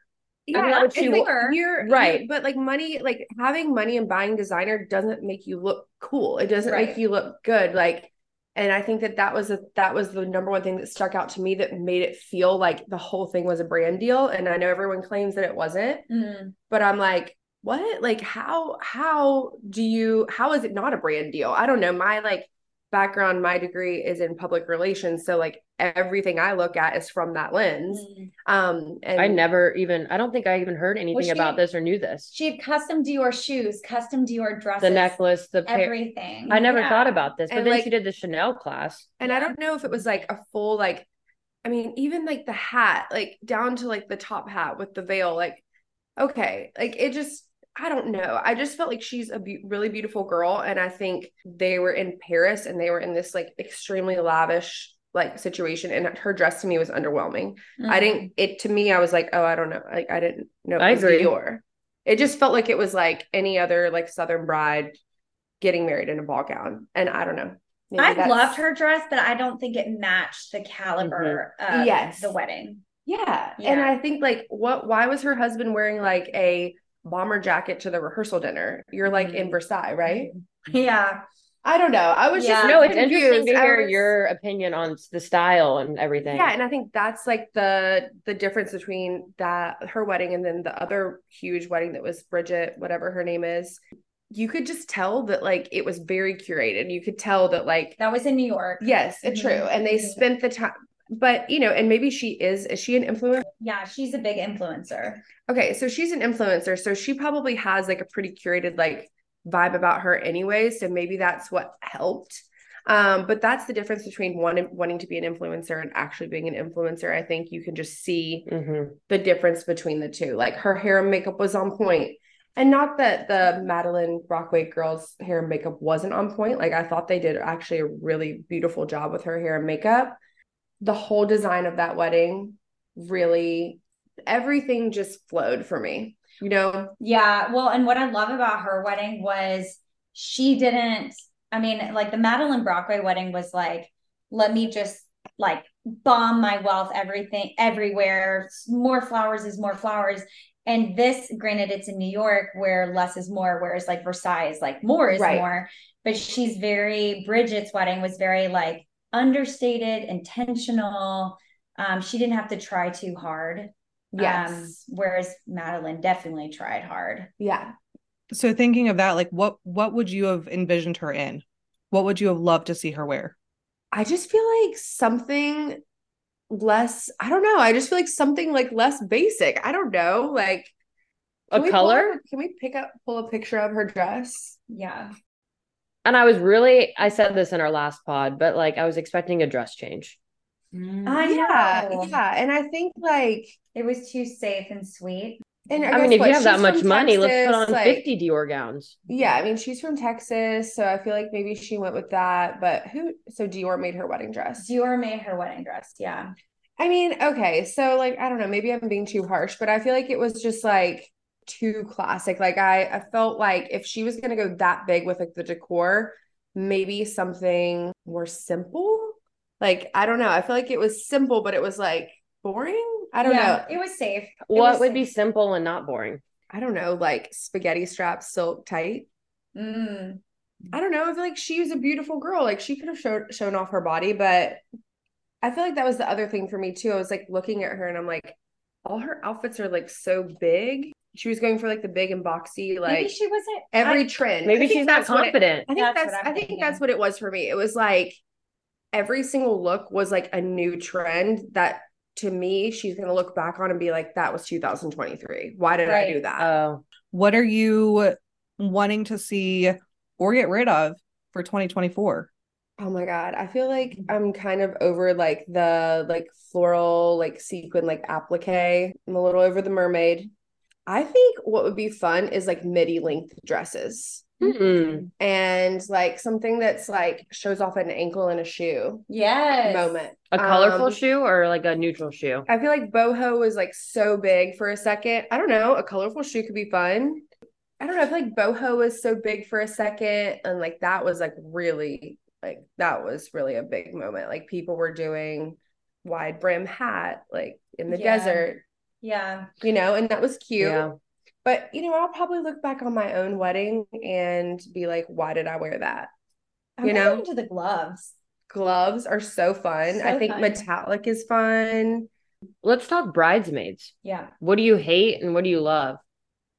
Yeah, love it's she like you're Right. right, but like money, like having money and buying designer doesn't make you look cool. It doesn't Right. make you look good. Like, and I think that that was a that was the number one thing that stuck out to me that made it feel like the whole thing was a brand deal. And I know everyone claims that it wasn't, Mm. but I'm like, what? Like, how how do you how is it not a brand deal? I don't know. My like background, my degree is in public relations, so like everything I look at is from that lens. Mm. Um, and I never even, I don't think I even heard anything she- about this or knew this. She had custom Dior shoes, custom Dior dresses, The necklace, the pair. everything. I never Yeah. thought about this, but And, then like- she did the Chanel class. And I don't know if it was like a full like I mean, even like the hat, like down to like the top hat with the veil, like okay, like it just I don't know. I just felt like she's a be- really beautiful girl and I think they were in Paris and they were in this like extremely lavish like situation and her dress to me was underwhelming. Mm. I didn't it to me I was like, "Oh, I don't know." Like I didn't know it I was agree. Dior. It just felt like it was like any other like southern bride getting married in a ball gown and I don't know. I that's- loved her dress, but I don't think it matched the caliber of Yes. the wedding. Yeah. Yeah. And I think like what why was her husband wearing like a bomber jacket to the rehearsal dinner? You're like in Mhm. Versailles, right? Yeah. I don't know. I was Yeah. just No, it's interesting to hear was- your opinion on the style and everything. Yeah, and I think that's like the the difference between that her wedding and then the other huge wedding that was Bridget, whatever her name is. You could just tell that like it was very curated. You could tell that like That was in New York. yes, Mhm. true. And they spent the time but you know, and maybe she is is she an influencer? Yeah, she's a big influencer. Okay, so she's an influencer, so she probably has like a pretty curated like vibe about her anyway, so maybe that's what helped. Um, but that's the difference between one wanting to be an influencer and actually being an influencer. I think you can just see Mhm. the difference between the two. Like her hair and makeup was on. And not that the Madelaine Brockway girls' hair and makeup wasn't on point. Like I thought they did actually a really beautiful job with her hair and makeup. The whole design of that wedding really everything just flowed for me. You know? Yeah. Well, and what I love about her wedding was she didn't, I mean, like the Madelaine Brockway wedding was like, let me just like bomb my wealth, everything, everywhere. More flowers is more flowers. And this, granted, it's in New York where less is more, whereas like Versailles like more is Right. more. But she's very, Bridget's wedding was very like understated, intentional. Um, she didn't have to try too hard. Yes. Um, whereas Madelaine definitely tried hard. yeah. So thinking of that, like what what would you have envisioned her in? What would you have loved to see her wear? I just feel like something less, I don't know. I just feel like something like less basic. I don't know. Like A can we pull color? up- can we pick up pull a picture of her dress? Yeah. And I was really, I said this in our last pod, but like I was expecting a dress change. Mm-hmm. I yeah, know. yeah. And I think like It was too safe and sweet. and I mean, if what, you have that much from money, let's put on like- 50 Dior gowns. Yeah, I mean, she's from Texas, so I feel like maybe she went with that. But who? So Dior made her wedding dress. Dior made her wedding dress. Yeah. I mean, okay, so like I don't know, maybe I'm being too harsh, but I feel like it was just like too classic. Like I, I felt like if she was gonna go that big with like the decor, maybe something more simple. Like I don't know. I feel like it was simple, but it was like boring. I don't Yeah, know. It was safe. It What was would be simple and not boring? I don't know, like spaghetti strap silk tight. Mm. I don't know. I feel like she was a beautiful girl. Like she could have showed shown off her body, but I feel like that was the other thing for me too. I was like looking at her and I'm like, all her outfits are like so big. She was going for like the big and boxy, like Maybe like she wasn't every I- trend. Maybe she's not that's what it- confident. I think That's that's, I'm think thinking. that's what it was for me. It was like every single look was like a new trend that to me she's gonna look back on and be like, that was 2023. Why did I do that? Oh, What are you wanting to see or get rid of for 2024? Oh my God. I feel like mm. I'm kind of over like the like floral, like sequin, like applique. I'm a little over the mermaid. I think what would be fun is like midi length dresses mm-mm. and like something that's like shows off an ankle and a shoe Yes. moment. a colorful Um, shoe or like a neutral shoe? I feel like boho was like so big for a second. I don't know. A colorful shoe could be fun. I don't know. I feel like boho was so big for a second. And like that was like really, like that was really a big moment. Like people were doing wide brim hat, like in the Yeah. desert, Yeah. you know, and that was cute. Yeah. But, you know, I'll probably look back on my own wedding and be like, why did I wear that? I'm You know? into the gloves. Gloves are so fun. I think fun. metallic is fun. Let's talk bridesmaids. Yeah. What do you hate and what do you love?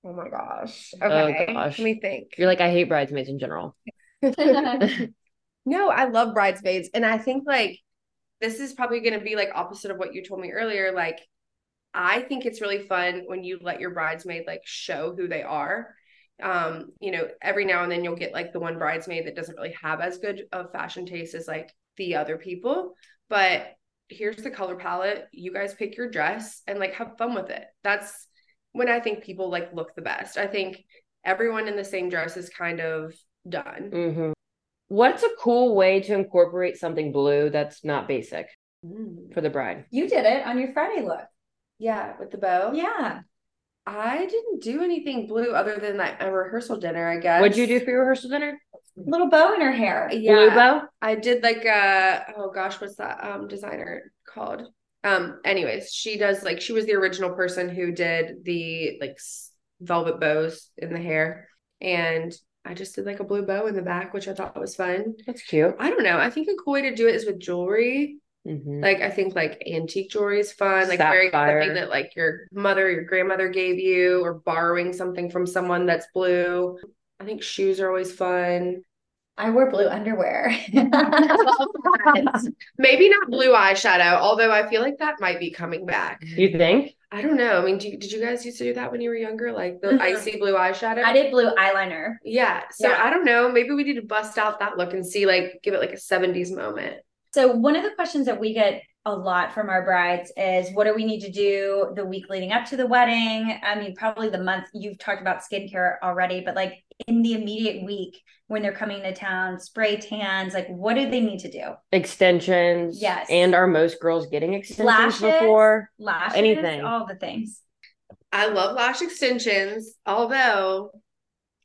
Oh my gosh. Oh Okay. gosh. Let me think. You're like, I hate bridesmaids in general. No, I love bridesmaids. And I think like this is probably going to be like opposite of what you told me earlier. Like, I think it's really fun when you let your bridesmaid like show who they are. Um, you know, every now and then you'll get like the one bridesmaid that doesn't really have as good of fashion taste as like the other people. But here's the color palette. You guys pick your dress and like have fun with it. That's when I think people like look the best. I think everyone in the same dress is kind of done. hmm What's a cool way to incorporate something blue that's not basic for the bride? you did it on your Friday look. Yeah, with the bow. Yeah. I didn't do anything blue other than like a rehearsal dinner, I guess. What'd you do for your rehearsal dinner? Little bow in her hair. Yeah. Blue bow? I did like a oh gosh, what's that um designer called? Um, anyways, she does like she was the original person who did the like velvet bows in the hair. And I just did like a blue bow in the back, which I thought was fun. That's cute. I don't know. I think a cool way to do it is with jewelry. Hmm Like I think like antique jewelry is fun, like wearing Sapphire. something that like your mother, your grandmother gave you, or borrowing something from someone that's blue. I think shoes are always fun. I wore blue underwear. Maybe not blue eyeshadow, although I feel like that might be coming back. You think? I don't know. I mean, do you, did you guys used to do that when you were younger, like the Mhm. icy blue eyeshadow? I did blue eyeliner. Yeah. So Yeah. I don't know. Maybe we need to bust out that look and see, like, give it like a '70s moment. So one of the questions that we get a lot from our brides is what do we need to do the week leading up to the wedding? I mean, probably the month you've talked about skincare already, but like in the immediate week when they're coming to town, spray tans, like what do they need to do? Extensions. Yes. And are most girls getting extensions Lashes? before? Lashes, Anything. all the things. I love lash extensions, although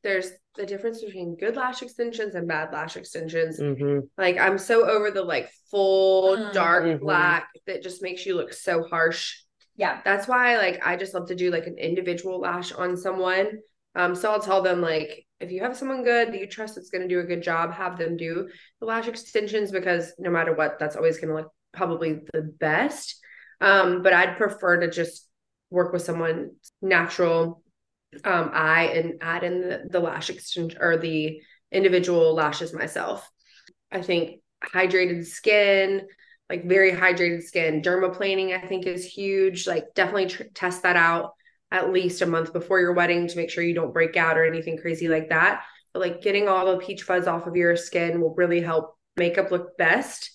there's the difference between good lash extensions and bad lash extensions. hmm Like I'm so over the like full Mm. dark Mhm. black that just makes you look so harsh. Yeah. That's why like I just love to do like an individual lash on someone. Um, so I'll tell them like if you have someone good that you trust that's going to do a good job, have them do the lash extensions because no matter what, that's always going to look probably the best. Um, but I'd prefer to just work with someone natural um eye and add in the, the lash extension or the individual lashes myself. I think hydrated skin, like very hydrated skin, dermaplaning, I think is huge. Like definitely tr- test that out at least a month before your wedding to make sure you don't break out or anything crazy like that. But like getting all the peach fuzz off of your skin will really help makeup look best.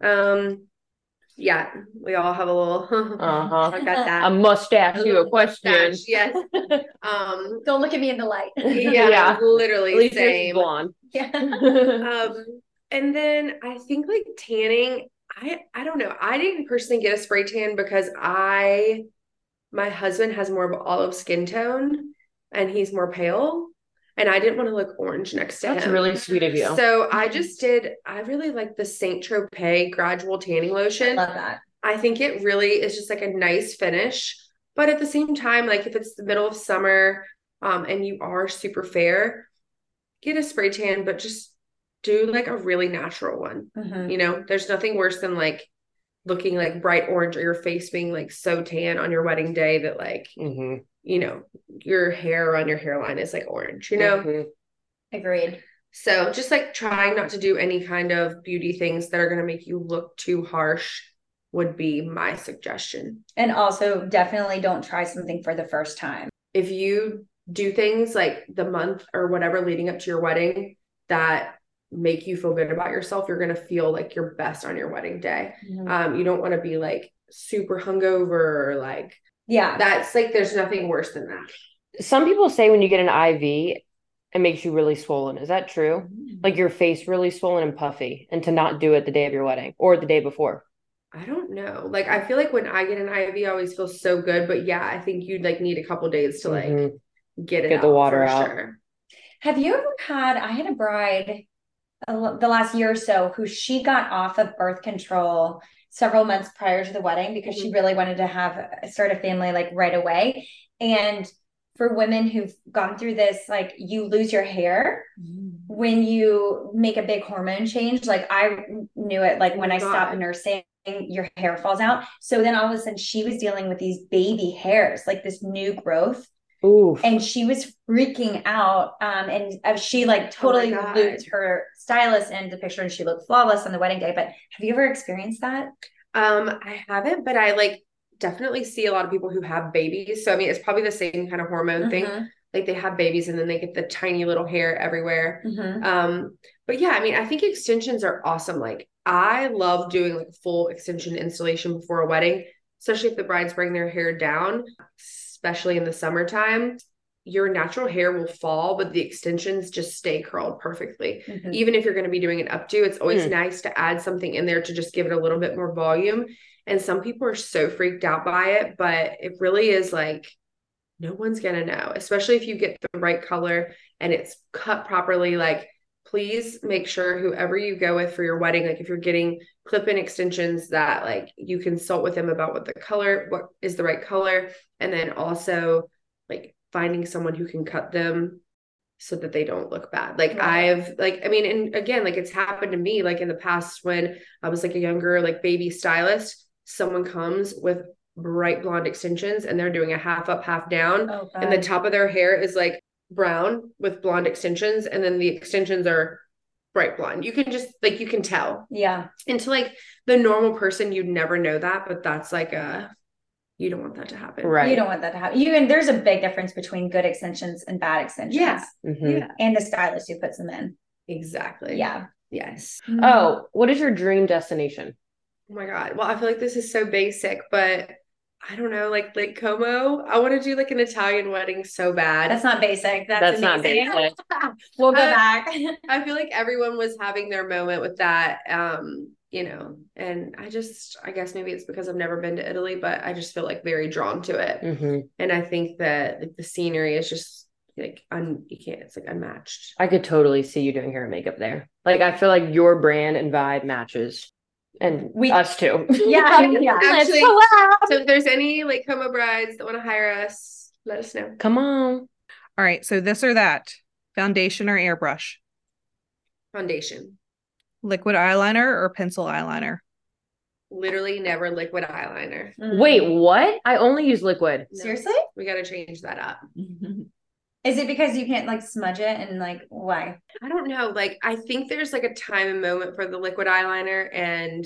Um, yeah, we all have a little. Uh-huh. I got that. I must ask you a question. Mustache, Yes. Um. Don't look at me in the light. Yeah. Yeah. Literally At least same. blonde. yeah. Um. And then I think like tanning. I I don't know. I didn't personally get a spray tan because I, my husband has more of olive skin tone, and he's more pale, and I didn't want to look orange next to That's him. really sweet of you. So I just did. I really like the Saint Tropez gradual tanning lotion. Love that. I think it really is just like a nice finish. But at the same time, like if it's the middle of summer um, and you are super fair, get a spray tan, but just do like a really natural one. Mhm. You know, there's nothing worse than like looking like bright orange or your face being like so tan on your wedding day that like, Mhm. You know, your hair on your hairline is like orange, you know? Mhm. Agreed. So just like trying not to do any kind of beauty things that are going to make you look too harsh would be my suggestion. And also, definitely don't try something for the first time. If you do things like the month or whatever leading up to your wedding that make you feel good about yourself, you're going to feel like your best on your wedding day. Um, you don't want to be like super hungover or like yeah. that's like there's nothing worse than that. Some people say when you get an IV, it makes you really swollen. Is that true? Like your face really swollen and puffy, and to not do it the day of your wedding or the day before. I don't know. Like I feel like when I get an IV, I always feel so good. But yeah, I think you'd like need a couple days to like Mhm. get it Get the out water for out. Sure. Have you ever had? I had a bride a l- the last year or so who she got off of birth control several months prior to the wedding because she mm-hmm. really wanted to have start a family like right away. And for women who've gone through this, like you lose your hair mm-hmm. when you make a big hormone change. Like I knew it, like oh when Oh I stopped nursing, your hair falls out. So then all of a sudden she was dealing with these baby hairs, like this new growth Oof. and she was freaking out um and uh, she like totally God. looped her stylist into the picture and she looked flawless on the wedding day but have you ever experienced that Um, I haven't, but I like definitely see a lot of people who have babies. So I mean, it's probably the same kind of hormone thing. Mhm, Like they have babies and then they get the tiny little hair everywhere. mhm. Um, but yeah, I mean, I think extensions are awesome. Like I love doing like full extension installation before a wedding, especially if the brides bring their hair down, especially in the summertime. Your natural hair will fall, but the extensions just stay curled perfectly. Mhm. Even if you're going to be doing an updo, it's always Mm. nice to add something in there to just give it a little bit more volume. And some people are so freaked out by it, but it really is like no one's going to know, especially if you get the right color and it's cut properly. Like, please make sure whoever you go with for your wedding, like if you're getting clip-in extensions, that like you consult with them about what the color, what is the right color, and then also like finding someone who can cut them so that they don't look bad. Like. I've like I mean and again like it's happened to me like in the past when I was like a younger like baby stylist, someone comes with bright blonde extensions and they're doing a half up half down oh, and the top of their hair is like brown with blonde extensions and then the extensions are bright blonde. You can just like you can tell. yeah And to like the normal person you'd never know that, but that's like a you don't want that to happen. Right. you don't want that to happen you and there's a big difference between good extensions and bad extensions Yeah. Mhm. Yeah. and the stylist who puts them in Exactly. yeah Yes. Oh, what is your dream destination? Oh my God. Well, I feel like this is so basic, but I don't know, like Lake Como. I want to do like an Italian wedding so bad. that's not basic that's, That's not amazing. basic. we'll go Uh, back I feel like everyone was having their moment with that. Um, you know, and I just I guess maybe it's because I've never been to Italy, but I just feel like very drawn to it. hmm And I think that like the scenery is just like un you can't it's like unmatched. I could totally see you doing hair and makeup there. Like I feel like your brand and vibe matches, and We- us too. yeah yeah Actually- So if there's any like Como brides that want to hire us, let us know. Come on. All right. So this or that, foundation or airbrush, Foundation. liquid eyeliner or pencil eyeliner. literally never liquid eyeliner. Wait, mm. what? I only use liquid. No, Seriously? we got to change that up. Is it because you can't like smudge it and like why? I don't know. Like, I think there's like a time and moment for the liquid eyeliner, and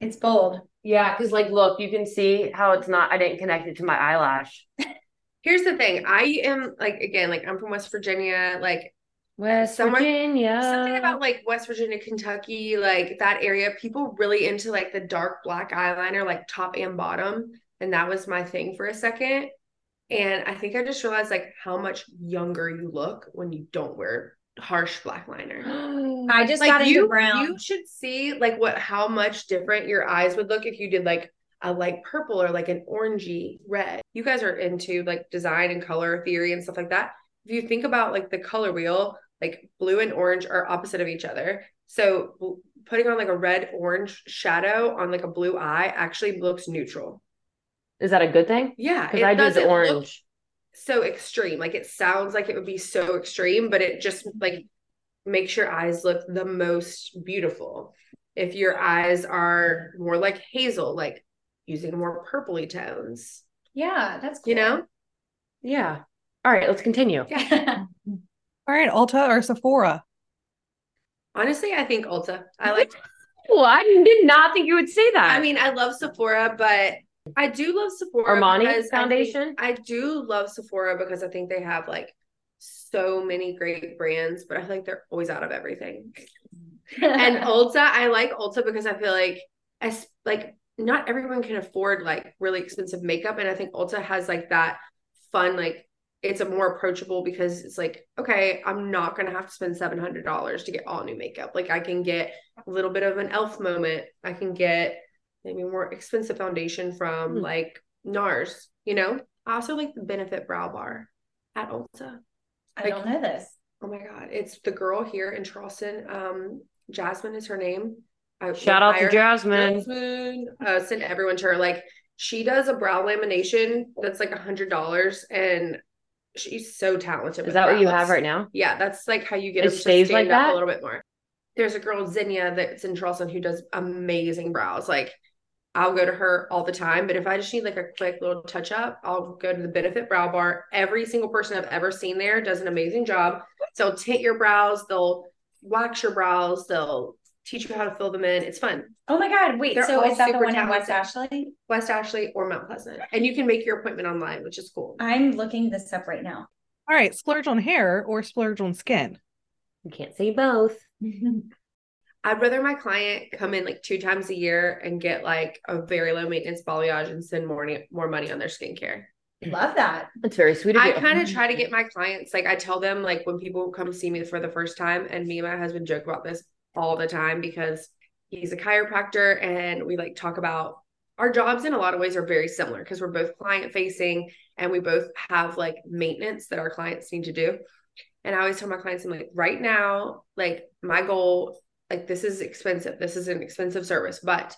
It's bold. Yeah, because like, look, you can see how it's not. I didn't connect it to my eyelash. here's the thing: I am like, again, like I'm from West Virginia, like West Somewhere- Virginia. something about like West Virginia, Kentucky, like that area. People really into like the dark black eyeliner, like top and bottom, and that was my thing for a second. And I think I just realized like how much younger you look when you don't wear harsh black liner. I just got like into you, brown. you should see like what how much different your eyes would look if you did like a light purple or like an orangey red. You guys are into like design and color theory and stuff like that. If you think about like the color wheel, like blue and orange are opposite of each other. So putting on like a red orange shadow on like a blue eye actually looks neutral. Is that a good thing? Yeah, Because I do doesn't the orange. so extreme. Like it sounds like it would be so extreme, but it just like makes your eyes look the most beautiful. If your eyes are more like hazel, like using more purpley tones, yeah, that's cool. you know? Yeah. All right, let's continue. Yeah. All right, Ulta or Sephora? Honestly, I think Ulta. I like Well, I did not think you would say that. I mean, I love Sephora, but I do love Sephora Armani because I think- Foundation? I, do love Sephora because I think they have like so many great brands, but I feel like they're always out of everything. and Ulta, I like Ulta because I feel like as like not everyone can afford like really expensive makeup, and I think Ulta has like that fun like it's a more approachable because it's like okay, I'm not gonna have to spend seven hundred dollars to get all new makeup. Like I can get a little bit of an elf moment. I can get maybe more expensive foundation from Hmm. like NARS. You know, I also like the Benefit Brow Bar at Ulta. I don't know this. Oh my god, it's the girl here in Charleston. Um, Jasmine is her name. I Shout out to Jasmine. Jasmine. Uh, send everyone to her. Like she does a brow lamination that's like a hundred dollars, and she's so talented. Is with that what you have right now? Yeah, that's like how you get It them to stays like that? a little bit more. There's a girl Zinnia that's in Charleston who does amazing brows. Like I'll go to her all the time, but if I just need like a quick little touch up, I'll go to the Benefit Brow Bar. Every single person I've ever seen there does an amazing job. So they'll tint your brows, they'll wax your brows, they'll teach you how to fill them in. It's fun. Oh my god, wait. They're so is that the super one in West. Ashley? West Ashley or Mount Pleasant. And you can make your appointment online, which is cool. I'm looking this up right now. All right, splurge on hair or splurge on skin? You can't say both. I'd rather my client come in like two times a year and get like a very low maintenance balayage and spend more, more money on their skincare. Love that. That's very sweet of I kind of try to get my clients, like I tell them, like when people come see me for the first time, and me and my husband joke about this all the time because he's a chiropractor and we like talk about our jobs in a lot of ways are very similar because we're both client facing and we both have like maintenance that our clients need to do. And I always tell my clients, I'm like, right now, like my goal, like this is expensive. This is an expensive service, but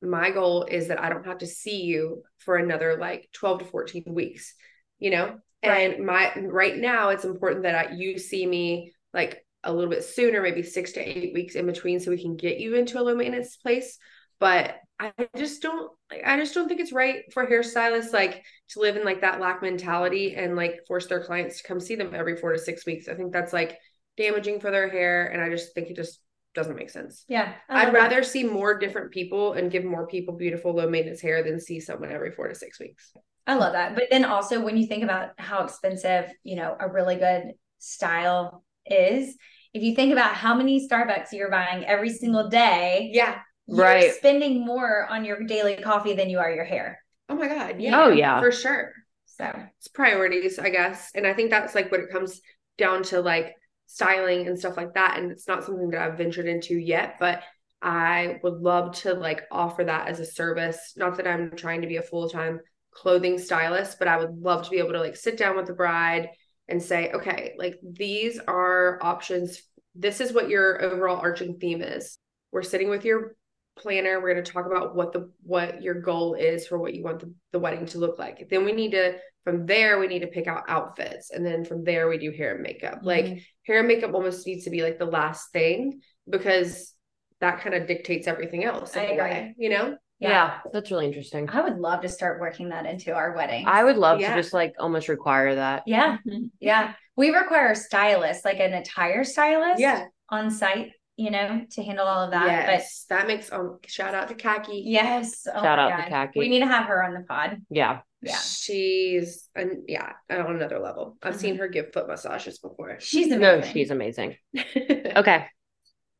my goal is that I don't have to see you for another like 12 to 14 weeks, you know? And my right now it's important that I, you see me like a little bit sooner, maybe six to eight weeks in between so we can get you into a low maintenance place. But I just don't like I just don't think it's right for hairstylists like to live in like that lack mentality and like force their clients to come see them every four to six weeks. I think that's like damaging for their hair. And I just think it just doesn't make sense. Yeah. I I'd love that. rather see more different people and give more people beautiful low maintenance hair than see someone every four to six weeks. I love that. But then also when you think about how expensive, you know, a really good style is, if you think about how many Starbucks you're buying every single day, Yeah. you're Right. spending more on your daily coffee than you are your hair. Oh my God. Yeah. Oh, yeah. For sure. So It's priorities, I guess. And I think that's like what it comes down to like styling and stuff like that. And it's not something that I've ventured into yet, but I would love to like offer that as a service. Not that I'm trying to be a full-time clothing stylist, but I would love to be able to like sit down with the bride and say, okay, like these are options. This is what your overall arching theme is. We're sitting with your planner. We're going to talk about what the what your goal is for what you want the, the wedding to look like. Then we need to from there we need to pick out outfits and then from there we do hair and makeup. Like hair and makeup almost needs to be like the last thing because that kind of dictates everything else. in I a agree. way, you know? Yeah. that's really interesting. I would love to start working that into our wedding. I would love Yeah. to just like almost require that. Yeah. Yeah. We require a stylist, like an attire stylist Yeah. on site, you know, to handle all of that. yes. that makes um shout out to Khaki. Yes. Oh Shout my out to God. Khaki. We need to have her on the pod. Yeah. Yeah. She's and yeah, on another level. I've Mhm. seen her give foot massages before. She's amazing. No, she's amazing. Okay.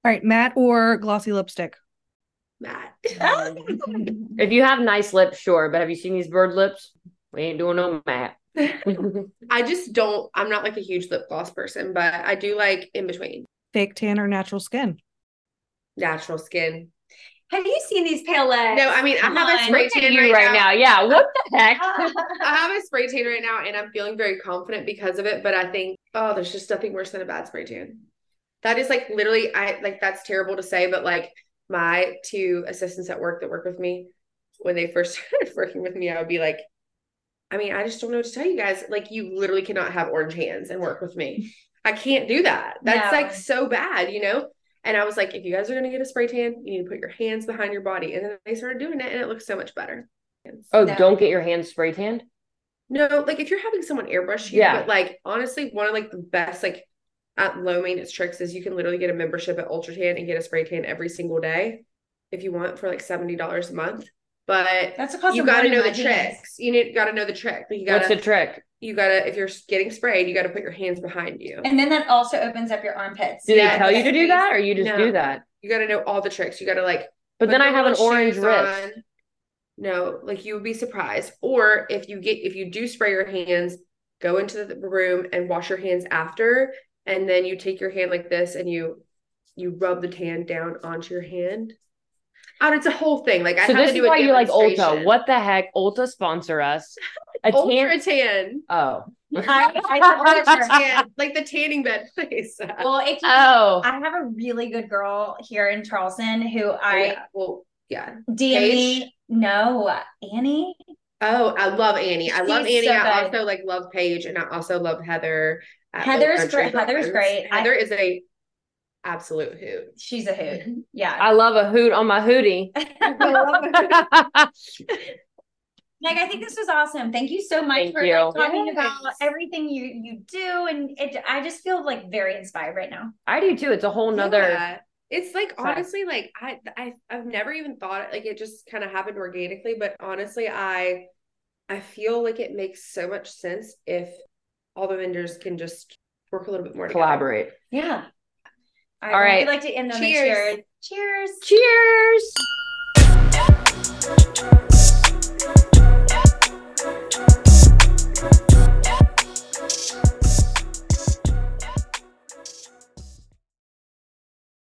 All right, matte or glossy lipstick? Matt. If you have nice lips, sure. But have you seen these bird lips? We ain't doing no matte. I just don't I'm not like a huge lip gloss person, but I do like in between. Fake tan or natural skin? Natural skin. Have you seen these pale legs? No, I mean I have a spray tan you right now. Yeah. What the heck? I have a spray tan right now and I'm feeling very confident because of it, but I think, oh, there's just nothing worse than a bad spray tan. That is like literally, I like that's terrible to say, but like my two assistants at work that work with me, when they first started working with me, I would be like, I mean, I just don't know what to tell you guys. Like, you literally cannot have orange hands and work with me. I can't do that. That's No. like so bad, you know? And I was like, if you guys are going to get a spray tan, you need to put your hands behind your body. And then they started doing it and it looks so much better. Oh, No. don't get your hands spray tanned. No, like if you're having someone airbrush you, Yeah. but like honestly, one of like the best like at low maintenance tricks is you can literally get a membership at Ultra Tan and get a spray tan every single day if you want for like seventy dollars a month. But That's a cost you got to know the hands. tricks. You need got to know the trick. Like you gotta the trick? You gotta if you're getting sprayed, you got to put your hands behind you. And then that also opens up your armpits. Do Yeah, they tell you to do that, or you just No. do that? You got to know all the tricks. You got to like. But put then I have an orange shoes wrist. on. No, like you would be surprised. Or if you get if you do spray your hands, go into the room and wash your hands after, and then you take your hand like this and you you rub the tan down onto your hand. Out, it's a whole thing. Like I So have this to is do a why you like Ulta. What the heck? Ulta sponsor us. A Ultra tan. tan? Oh. I, I Ultra tan, like the tanning bed place. Well, if you, Oh. I have a really good girl here in Charleston who Oh, I yeah. Well, yeah. DM Paige? No, Annie. Oh, I love Annie. I love Annie. so I good. also like love Paige, and I also love Heather. at Old Heather's great- Heather's Gardens. great. I- Heather is a absolute hoot. She's a hoot. Yeah. I love a hoot on my hootie. Meg, I think this was awesome. Thank you so much Thank for you. like, talking Yes. about everything you you do, and it, I just feel like very inspired right now. I do too. It's a whole nother. Yeah. It's like Fact. honestly, like I, I, I've never even thought it. Like it just kind of happened organically. But honestly, I, I feel like it makes so much sense if all the vendors can just work a little bit more together. Collaborate. Yeah. All All right. We'd like to end on Cheers. a cheers. Cheers. Cheers.